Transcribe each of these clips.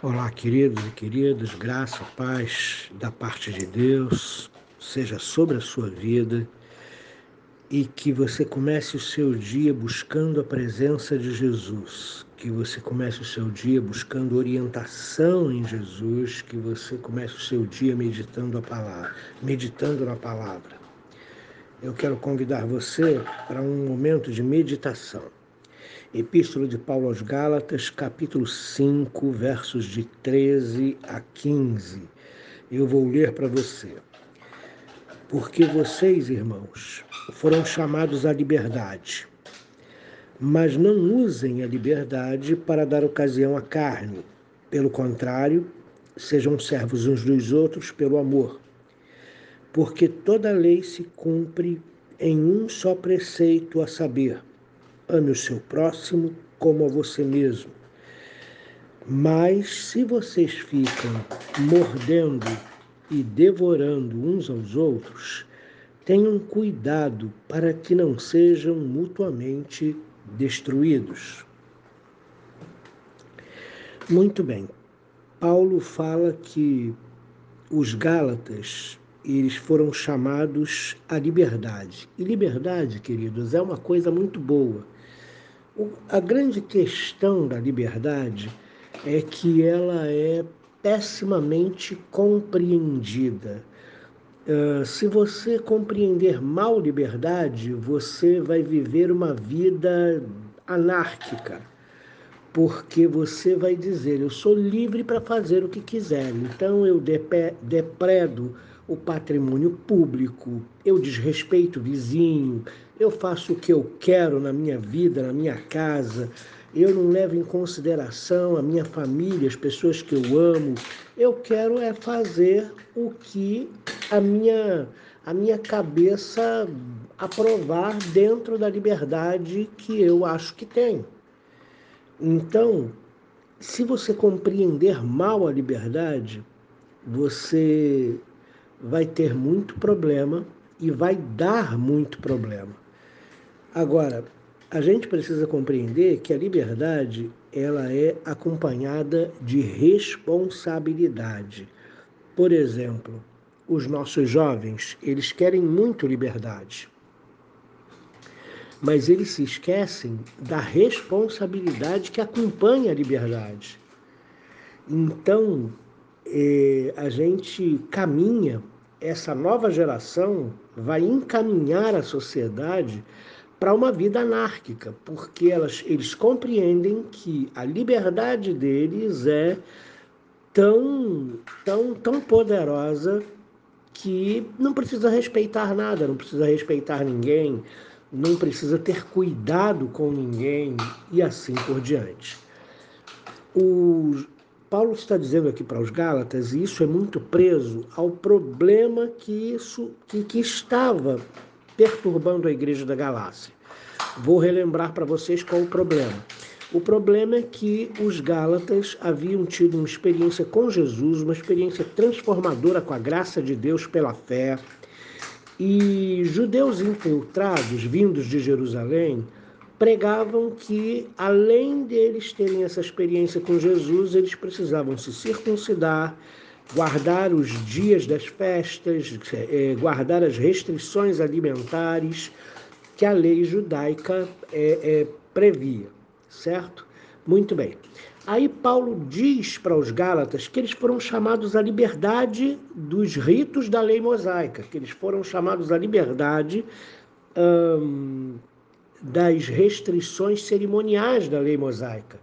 Olá, queridos e queridas, graça, paz da parte de Deus seja sobre a sua vida e que você comece o seu dia buscando a presença de Jesus, que você comece o seu dia buscando orientação em Jesus, que você comece o seu dia meditando a palavra, meditando na palavra. Eu quero convidar você para um momento de meditação. Epístola de Paulo aos Gálatas, capítulo 5, versos de 13 a 15. Eu vou ler para você. Porque vocês, irmãos, foram chamados à liberdade, mas não usem a liberdade para dar ocasião à carne. Pelo contrário, sejam servos uns dos outros pelo amor. Porque toda lei se cumpre em um só preceito, a saber, ame o seu próximo como a você mesmo. Mas se vocês ficam mordendo e devorando uns aos outros, tenham cuidado para que não sejam mutuamente destruídos. Muito bem. Paulo fala que os Gálatas eles foram chamados à liberdade. E liberdade, queridos, é uma coisa muito boa a grande questão da liberdade é que ela é pessimamente compreendida. Uh, se você compreender mal liberdade, você vai viver uma vida anárquica, porque você vai dizer: Eu sou livre para fazer o que quiser, então eu depredo o patrimônio público, eu desrespeito o vizinho, eu faço o que eu quero na minha vida, na minha casa, eu não levo em consideração a minha família, as pessoas que eu amo. Eu quero é fazer o que a minha, a minha cabeça aprovar dentro da liberdade que eu acho que tenho. Então, se você compreender mal a liberdade, você vai ter muito problema e vai dar muito problema. Agora, a gente precisa compreender que a liberdade ela é acompanhada de responsabilidade. Por exemplo, os nossos jovens, eles querem muito liberdade. Mas eles se esquecem da responsabilidade que acompanha a liberdade. Então, eh, a gente caminha, essa nova geração vai encaminhar a sociedade para uma vida anárquica, porque elas, eles compreendem que a liberdade deles é tão, tão, tão poderosa que não precisa respeitar nada, não precisa respeitar ninguém, não precisa ter cuidado com ninguém e assim por diante. O, Paulo está dizendo aqui para os Gálatas, e isso é muito preso ao problema que isso que, que estava perturbando a igreja da Galácia. Vou relembrar para vocês qual o problema. O problema é que os Gálatas haviam tido uma experiência com Jesus, uma experiência transformadora com a graça de Deus pela fé. E judeus infiltrados, vindos de Jerusalém, pregavam que, além deles terem essa experiência com Jesus, eles precisavam se circuncidar, guardar os dias das festas, eh, guardar as restrições alimentares que a lei judaica é, é, previa, certo? Muito bem. Aí Paulo diz para os Gálatas que eles foram chamados à liberdade dos ritos da lei mosaica, que eles foram chamados à liberdade hum, das restrições cerimoniais da lei mosaica,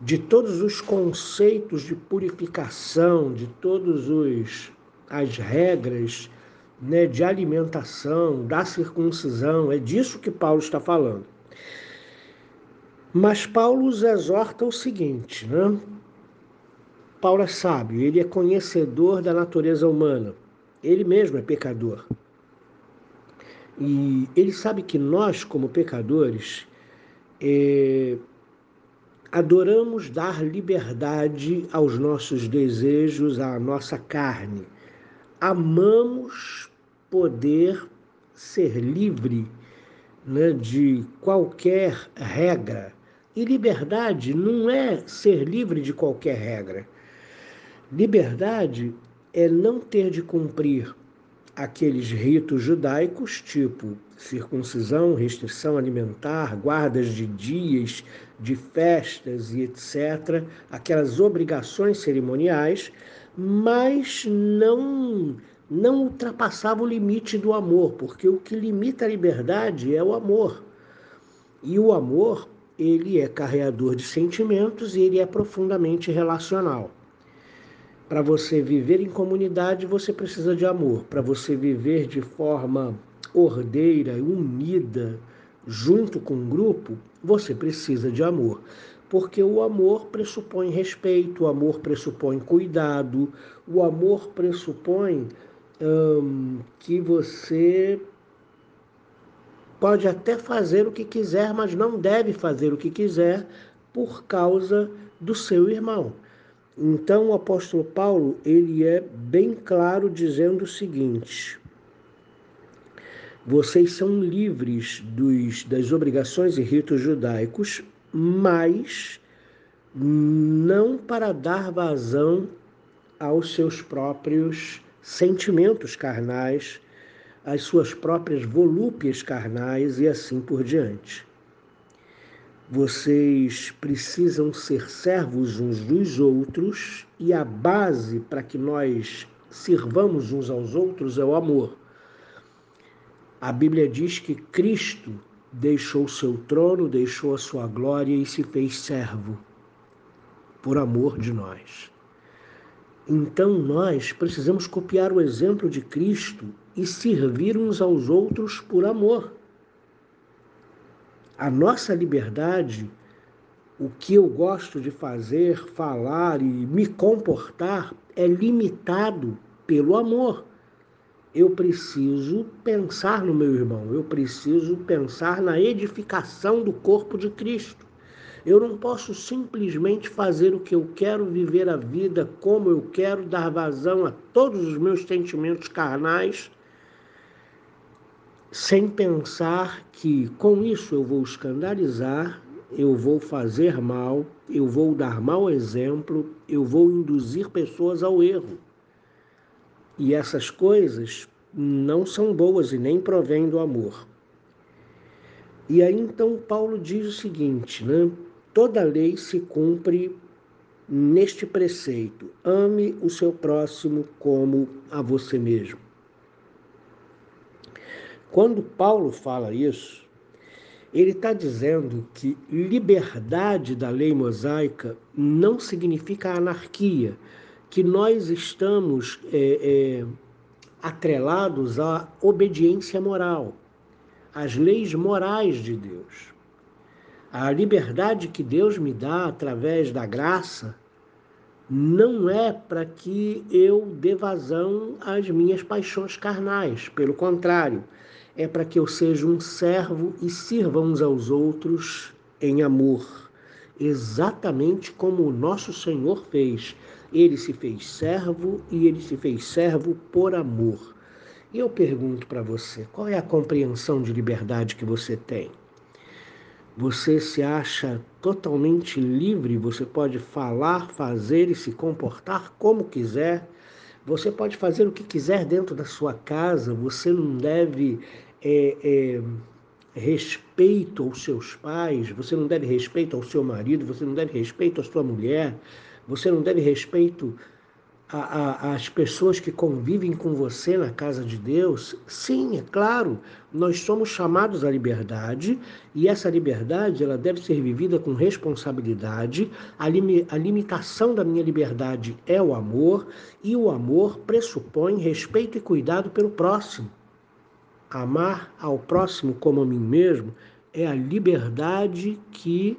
de todos os conceitos de purificação, de todos os as regras né, de alimentação, da circuncisão, é disso que Paulo está falando. Mas Paulo os exorta o seguinte, né? Paulo é sábio, ele é conhecedor da natureza humana, ele mesmo é pecador. E ele sabe que nós, como pecadores, é, adoramos dar liberdade aos nossos desejos, à nossa carne. Amamos poder ser livre né, de qualquer regra, E liberdade não é ser livre de qualquer regra. Liberdade é não ter de cumprir aqueles ritos judaicos, tipo circuncisão, restrição alimentar, guardas de dias, de festas e etc., aquelas obrigações cerimoniais, mas não não ultrapassava o limite do amor, porque o que limita a liberdade é o amor. E o amor, ele é carreador de sentimentos e ele é profundamente relacional. Para você viver em comunidade, você precisa de amor. Para você viver de forma ordeira, unida, junto com um grupo, você precisa de amor. Porque o amor pressupõe respeito, o amor pressupõe cuidado, o amor pressupõe hum, que você pode até fazer o que quiser, mas não deve fazer o que quiser por causa do seu irmão. Então o apóstolo Paulo, ele é bem claro dizendo o seguinte: Vocês são livres dos, das obrigações e ritos judaicos, mas não para dar vazão aos seus próprios sentimentos carnais, às suas próprias volúpias carnais e assim por diante. Vocês precisam ser servos uns dos outros e a base para que nós sirvamos uns aos outros é o amor. A Bíblia diz que Cristo deixou seu trono, deixou a sua glória e se fez servo por amor de nós. Então nós precisamos copiar o exemplo de Cristo e servir uns aos outros por amor a nossa liberdade, o que eu gosto de fazer, falar e me comportar é limitado pelo amor. Eu preciso pensar no meu irmão, eu preciso pensar na edificação do corpo de Cristo. Eu não posso simplesmente fazer o que eu quero, viver a vida como eu quero, dar vazão a todos os meus sentimentos carnais sem pensar que com isso eu vou escandalizar, eu vou fazer mal, eu vou dar mau exemplo, eu vou induzir pessoas ao erro. E essas coisas não são boas e nem provêm do amor. E aí então Paulo diz o seguinte, né? Toda lei se cumpre neste preceito: ame o seu próximo como a você mesmo. Quando Paulo fala isso, ele está dizendo que liberdade da lei mosaica não significa anarquia, que nós estamos é, é, atrelados à obediência moral, às leis morais de Deus. A liberdade que Deus me dá através da graça não é para que eu dê vazão às minhas paixões carnais, pelo contrário, é para que eu seja um servo e sirva uns aos outros em amor, exatamente como o nosso Senhor fez. Ele se fez servo e ele se fez servo por amor. E eu pergunto para você, qual é a compreensão de liberdade que você tem? Você se acha totalmente livre, você pode falar, fazer e se comportar como quiser você pode fazer o que quiser dentro da sua casa, você não deve é, é, respeito aos seus pais, você não deve respeito ao seu marido, você não deve respeito à sua mulher, você não deve respeito às pessoas que convivem com você na casa de Deus? Sim, é claro, nós somos chamados à liberdade e essa liberdade ela deve ser vivida com responsabilidade. A, lim, a limitação da minha liberdade é o amor e o amor pressupõe respeito e cuidado pelo próximo. Amar ao próximo como a mim mesmo é a liberdade que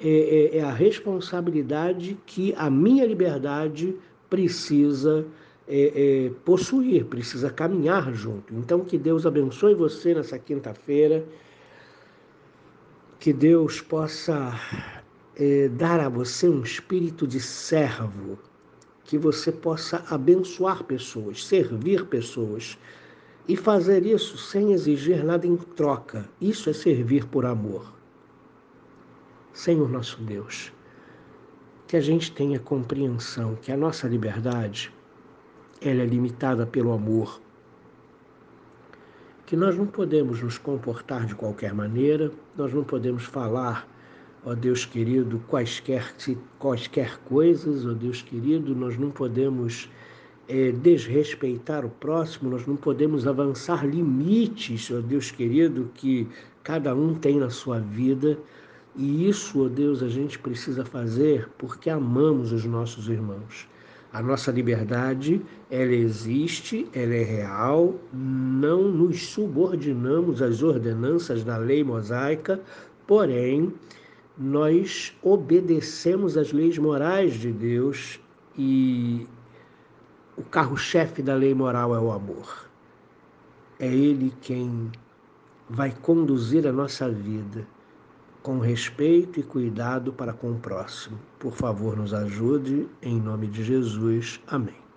é, é, é a responsabilidade que a minha liberdade precisa é, é, possuir, precisa caminhar junto. Então, que Deus abençoe você nessa quinta-feira, que Deus possa é, dar a você um espírito de servo, que você possa abençoar pessoas, servir pessoas e fazer isso sem exigir nada em troca. Isso é servir por amor. Senhor nosso Deus, que a gente tenha compreensão que a nossa liberdade ela é limitada pelo amor, que nós não podemos nos comportar de qualquer maneira, nós não podemos falar, ó Deus querido, quaisquer, quaisquer coisas, ó Deus querido, nós não podemos é, desrespeitar o próximo, nós não podemos avançar limites, ó Deus querido, que cada um tem na sua vida. E isso, ó Deus, a gente precisa fazer porque amamos os nossos irmãos. A nossa liberdade, ela existe, ela é real, não nos subordinamos às ordenanças da lei mosaica, porém, nós obedecemos às leis morais de Deus e o carro-chefe da lei moral é o amor. É Ele quem vai conduzir a nossa vida com respeito e cuidado para com o próximo. Por favor, nos ajude, em nome de Jesus. Amém.